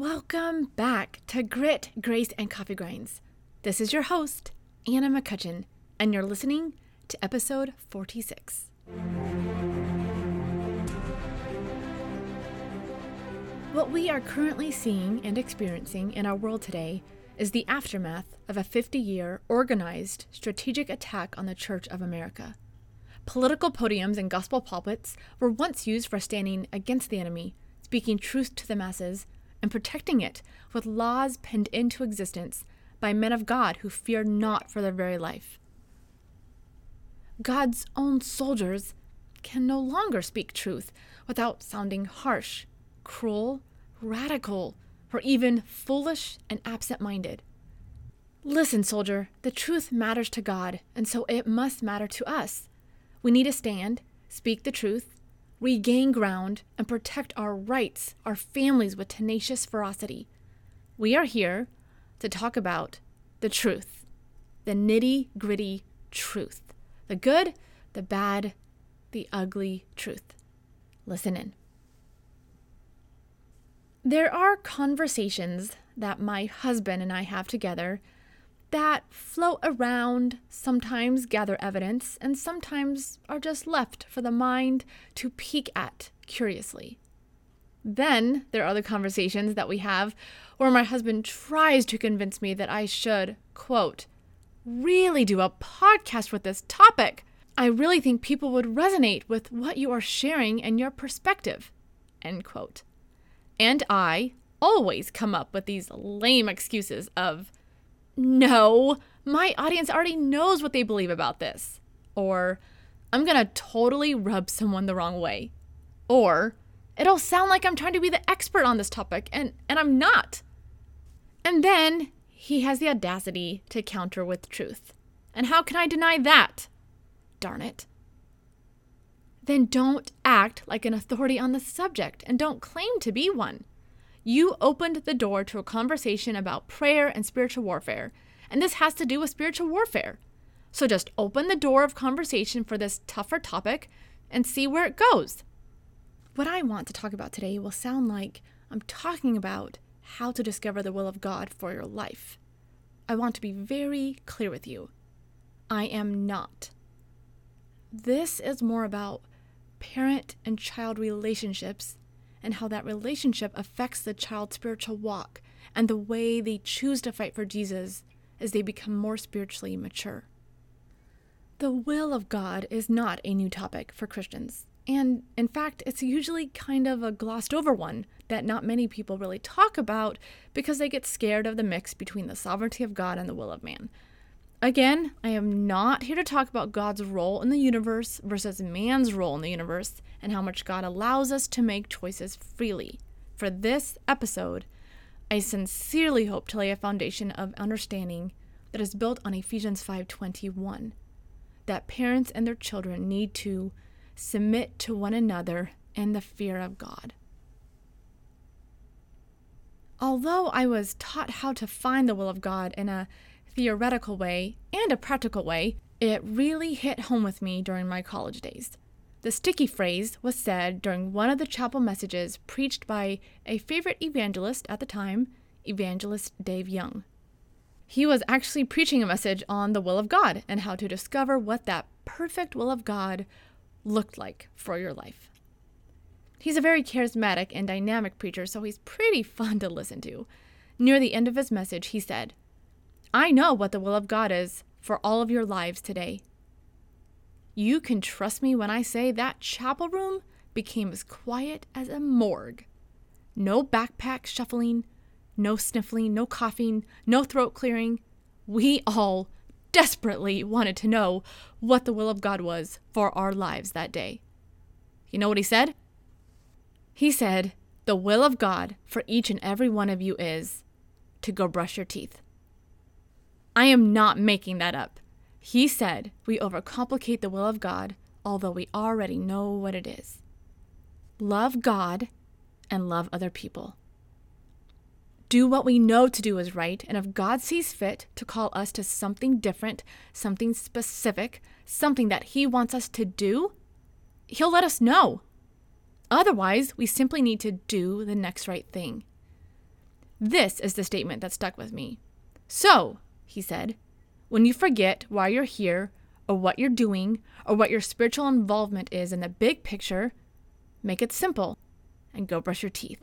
Welcome back to Grit, Grace, and Coffee Grinds. This is your host, Anna McCutcheon, and you're listening to episode 46. What we are currently seeing and experiencing in our world today is the aftermath of a 50 year organized strategic attack on the Church of America. Political podiums and gospel pulpits were once used for standing against the enemy, speaking truth to the masses, and protecting it with laws penned into existence by men of God who fear not for their very life. God's own soldiers can no longer speak truth without sounding harsh, cruel, radical, or even foolish and absent minded. Listen, soldier, the truth matters to God, and so it must matter to us. We need to stand, speak the truth, regain ground, and protect our rights, our families with tenacious ferocity. We are here to talk about the truth, the nitty gritty truth, the good, the bad, the ugly truth. Listen in. There are conversations that my husband and I have together that float around, sometimes gather evidence, and sometimes are just left for the mind to peek at curiously. Then there are the conversations that we have where my husband tries to convince me that I should, quote, really do a podcast with this topic. I really think people would resonate with what you are sharing and your perspective, end quote. And I always come up with these lame excuses of, no, my audience already knows what they believe about this. Or, I'm gonna totally rub someone the wrong way. Or, it'll sound like I'm trying to be the expert on this topic, and, and I'm not. And then he has the audacity to counter with truth. And how can I deny that? Darn it. Then don't act like an authority on the subject and don't claim to be one. You opened the door to a conversation about prayer and spiritual warfare, and this has to do with spiritual warfare. So just open the door of conversation for this tougher topic and see where it goes. What I want to talk about today will sound like I'm talking about how to discover the will of God for your life. I want to be very clear with you. I am not. This is more about parent and child relationships and how that relationship affects the child's spiritual walk and the way they choose to fight for Jesus as they become more spiritually mature. The will of God is not a new topic for Christians. And in fact, it's usually kind of a glossed over one that not many people really talk about because they get scared of the mix between the sovereignty of God and the will of man. Again, I am not here to talk about God's role in the universe versus man's role in the universe and how much God allows us to make choices freely. For this episode, I sincerely hope to lay a foundation of understanding that is built on Ephesians 5:21 that parents and their children need to submit to one another in the fear of God. Although I was taught how to find the will of God in a theoretical way and a practical way, it really hit home with me during my college days. The sticky phrase was said during one of the chapel messages preached by a favorite evangelist at the time, evangelist Dave Young. He was actually preaching a message on the will of God and how to discover what that perfect will of God looked like for your life. He's a very charismatic and dynamic preacher, so he's pretty fun to listen to. Near the end of his message, he said, I know what the will of God is for all of your lives today. You can trust me when I say that chapel room became as quiet as a morgue. No backpack shuffling, no sniffling, no coughing, no throat clearing. We all desperately wanted to know what the will of God was for our lives that day. You know what he said? He said, The will of God for each and every one of you is to go brush your teeth. I am not making that up. He said we overcomplicate the will of God, although we already know what it is. Love God and love other people. Do what we know to do is right, and if God sees fit to call us to something different, something specific, something that He wants us to do, He'll let us know. Otherwise, we simply need to do the next right thing. This is the statement that stuck with me. So, he said, when you forget why you're here, or what you're doing, or what your spiritual involvement is in the big picture, make it simple and go brush your teeth.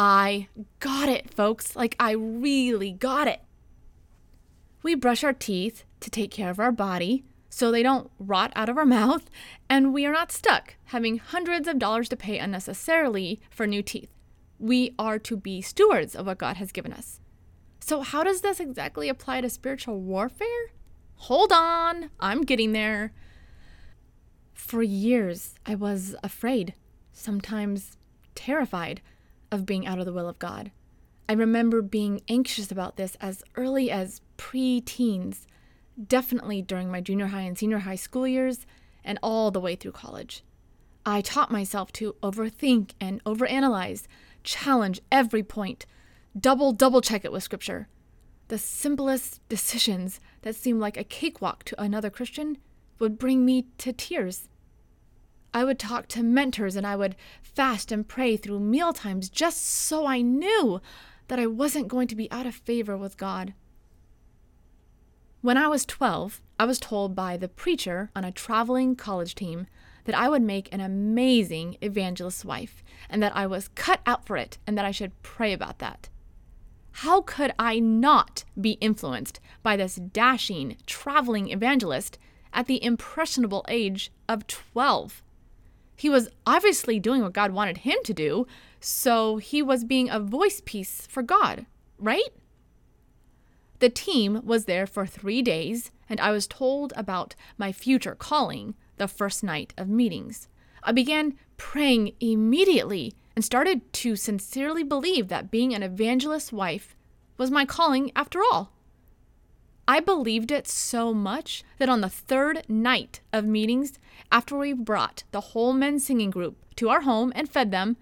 I got it, folks. Like, I really got it. We brush our teeth to take care of our body so they don't rot out of our mouth, and we are not stuck having hundreds of dollars to pay unnecessarily for new teeth. We are to be stewards of what God has given us. So, how does this exactly apply to spiritual warfare? Hold on, I'm getting there. For years, I was afraid, sometimes terrified of being out of the will of God. I remember being anxious about this as early as pre teens, definitely during my junior high and senior high school years, and all the way through college. I taught myself to overthink and overanalyze, challenge every point, double, double check it with scripture. The simplest decisions that seem like a cakewalk to another Christian would bring me to tears. I would talk to mentors and I would fast and pray through meal times just so I knew that I wasn't going to be out of favor with God. When I was 12, I was told by the preacher on a traveling college team that I would make an amazing evangelist wife and that I was cut out for it and that I should pray about that. How could I not be influenced by this dashing, traveling evangelist at the impressionable age of 12? He was obviously doing what God wanted him to do, so he was being a voice piece for God, right? The team was there for three days, and I was told about my future calling the first night of meetings. I began praying immediately and started to sincerely believe that being an evangelist's wife was my calling after all. I believed it so much that on the third night of meetings, after we brought the whole men's singing group to our home and fed them,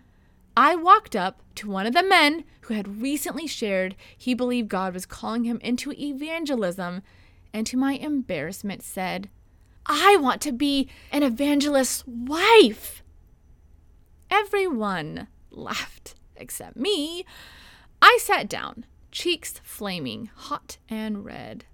I walked up to one of the men who had recently shared he believed God was calling him into evangelism, and to my embarrassment said, I want to be an evangelist's wife. Everyone laughed except me. I sat down, cheeks flaming hot and red.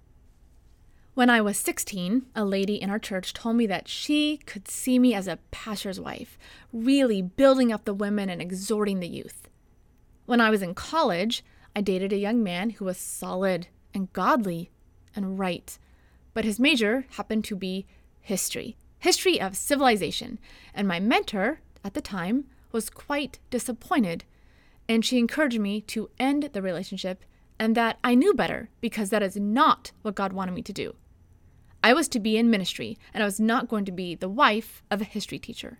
When I was 16, a lady in our church told me that she could see me as a pastor's wife, really building up the women and exhorting the youth. When I was in college, I dated a young man who was solid and godly and right, but his major happened to be history, history of civilization, and my mentor at the time was quite disappointed, and she encouraged me to end the relationship and that I knew better because that is not what God wanted me to do. I was to be in ministry, and I was not going to be the wife of a history teacher.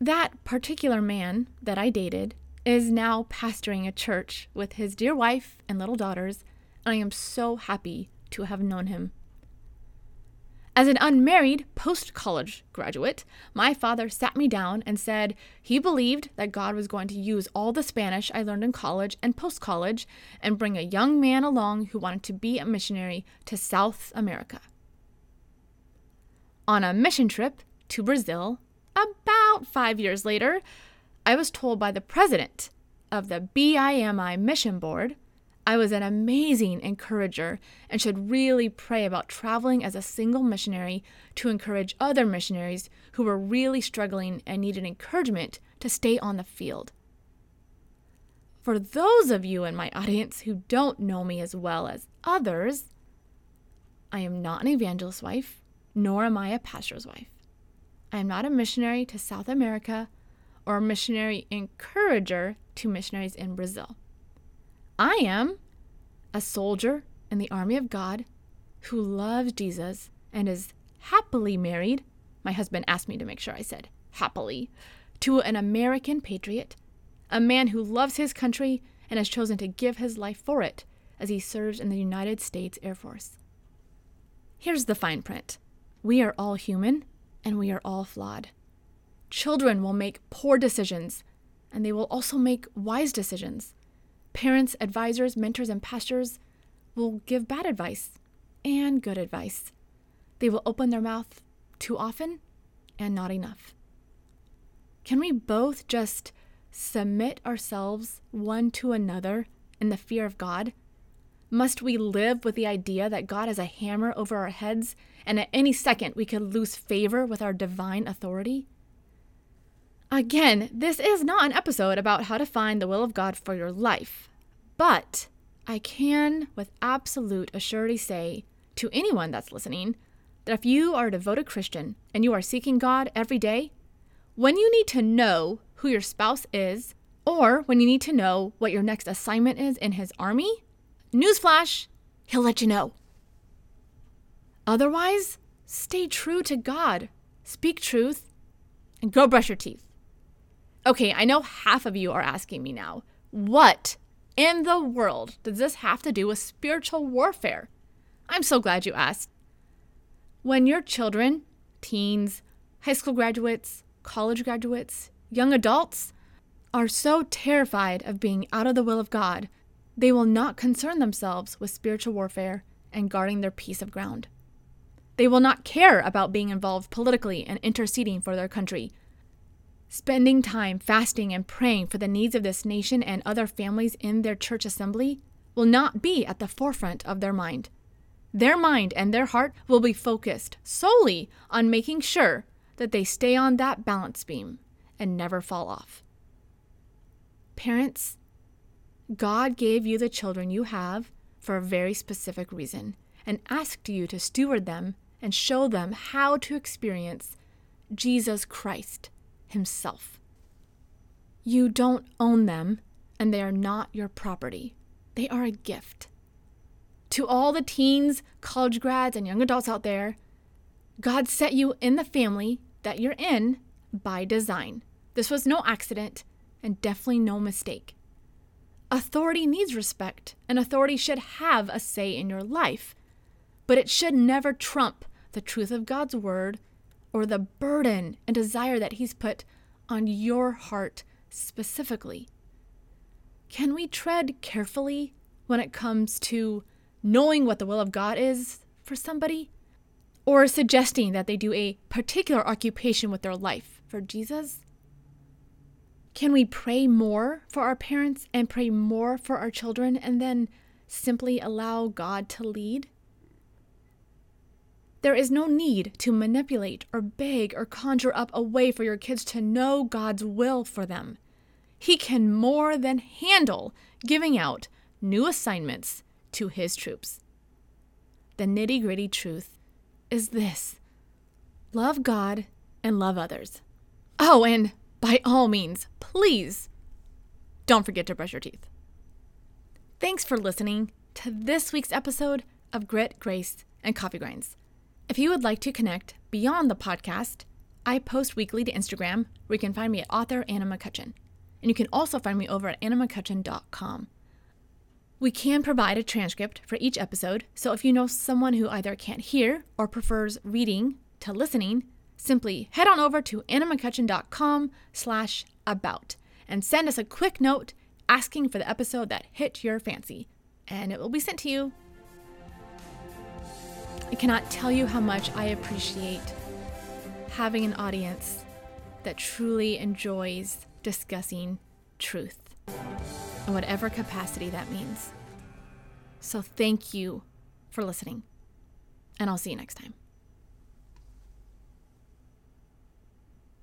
That particular man that I dated is now pastoring a church with his dear wife and little daughters, and I am so happy to have known him. As an unmarried post college graduate, my father sat me down and said he believed that God was going to use all the Spanish I learned in college and post college and bring a young man along who wanted to be a missionary to South America. On a mission trip to Brazil, about five years later, I was told by the president of the BIMI Mission Board I was an amazing encourager and should really pray about traveling as a single missionary to encourage other missionaries who were really struggling and needed encouragement to stay on the field. For those of you in my audience who don't know me as well as others, I am not an evangelist wife, nor am I a pastor's wife. I am not a missionary to South America or a missionary encourager to missionaries in Brazil. I am a soldier in the army of God who loves Jesus and is happily married. My husband asked me to make sure I said happily to an American patriot, a man who loves his country and has chosen to give his life for it as he serves in the United States Air Force. Here's the fine print we are all human and we are all flawed. Children will make poor decisions, and they will also make wise decisions. Parents, advisors, mentors, and pastors will give bad advice and good advice. They will open their mouth too often and not enough. Can we both just submit ourselves one to another in the fear of God? Must we live with the idea that God has a hammer over our heads and at any second we could lose favor with our divine authority? Again, this is not an episode about how to find the will of God for your life, but I can with absolute assurity say to anyone that's listening that if you are a devoted Christian and you are seeking God every day, when you need to know who your spouse is, or when you need to know what your next assignment is in his army, newsflash, he'll let you know. Otherwise, stay true to God, speak truth, and go brush your teeth. Okay, I know half of you are asking me now, what in the world does this have to do with spiritual warfare? I'm so glad you asked. When your children, teens, high school graduates, college graduates, young adults are so terrified of being out of the will of God, they will not concern themselves with spiritual warfare and guarding their piece of ground. They will not care about being involved politically and interceding for their country Spending time fasting and praying for the needs of this nation and other families in their church assembly will not be at the forefront of their mind. Their mind and their heart will be focused solely on making sure that they stay on that balance beam and never fall off. Parents, God gave you the children you have for a very specific reason and asked you to steward them and show them how to experience Jesus Christ himself. You don't own them, and they are not your property. They are a gift. To all the teens, college grads, and young adults out there, God set you in the family that you're in by design. This was no accident and definitely no mistake. Authority needs respect, and authority should have a say in your life, but it should never trump the truth of God's word or the burden and desire that He's put on your heart specifically. Can we tread carefully when it comes to knowing what the will of God is for somebody? Or suggesting that they do a particular occupation with their life for Jesus? Can we pray more for our parents and pray more for our children and then simply allow God to lead? There is no need to manipulate or beg or conjure up a way for your kids to know God's will for them. He can more than handle giving out new assignments to his troops. The nitty gritty truth is this love God and love others. Oh, and by all means, please don't forget to brush your teeth. Thanks for listening to this week's episode of Grit, Grace, and Coffee Grinds. If you would like to connect beyond the podcast, I post weekly to Instagram where you can find me at author Anna McCutcheon. And you can also find me over at annamccutcheon.com. We can provide a transcript for each episode, so if you know someone who either can't hear or prefers reading to listening, simply head on over to annamccutcheon.com slash about and send us a quick note asking for the episode that hit your fancy, and it will be sent to you I cannot tell you how much I appreciate having an audience that truly enjoys discussing truth in whatever capacity that means. So, thank you for listening, and I'll see you next time.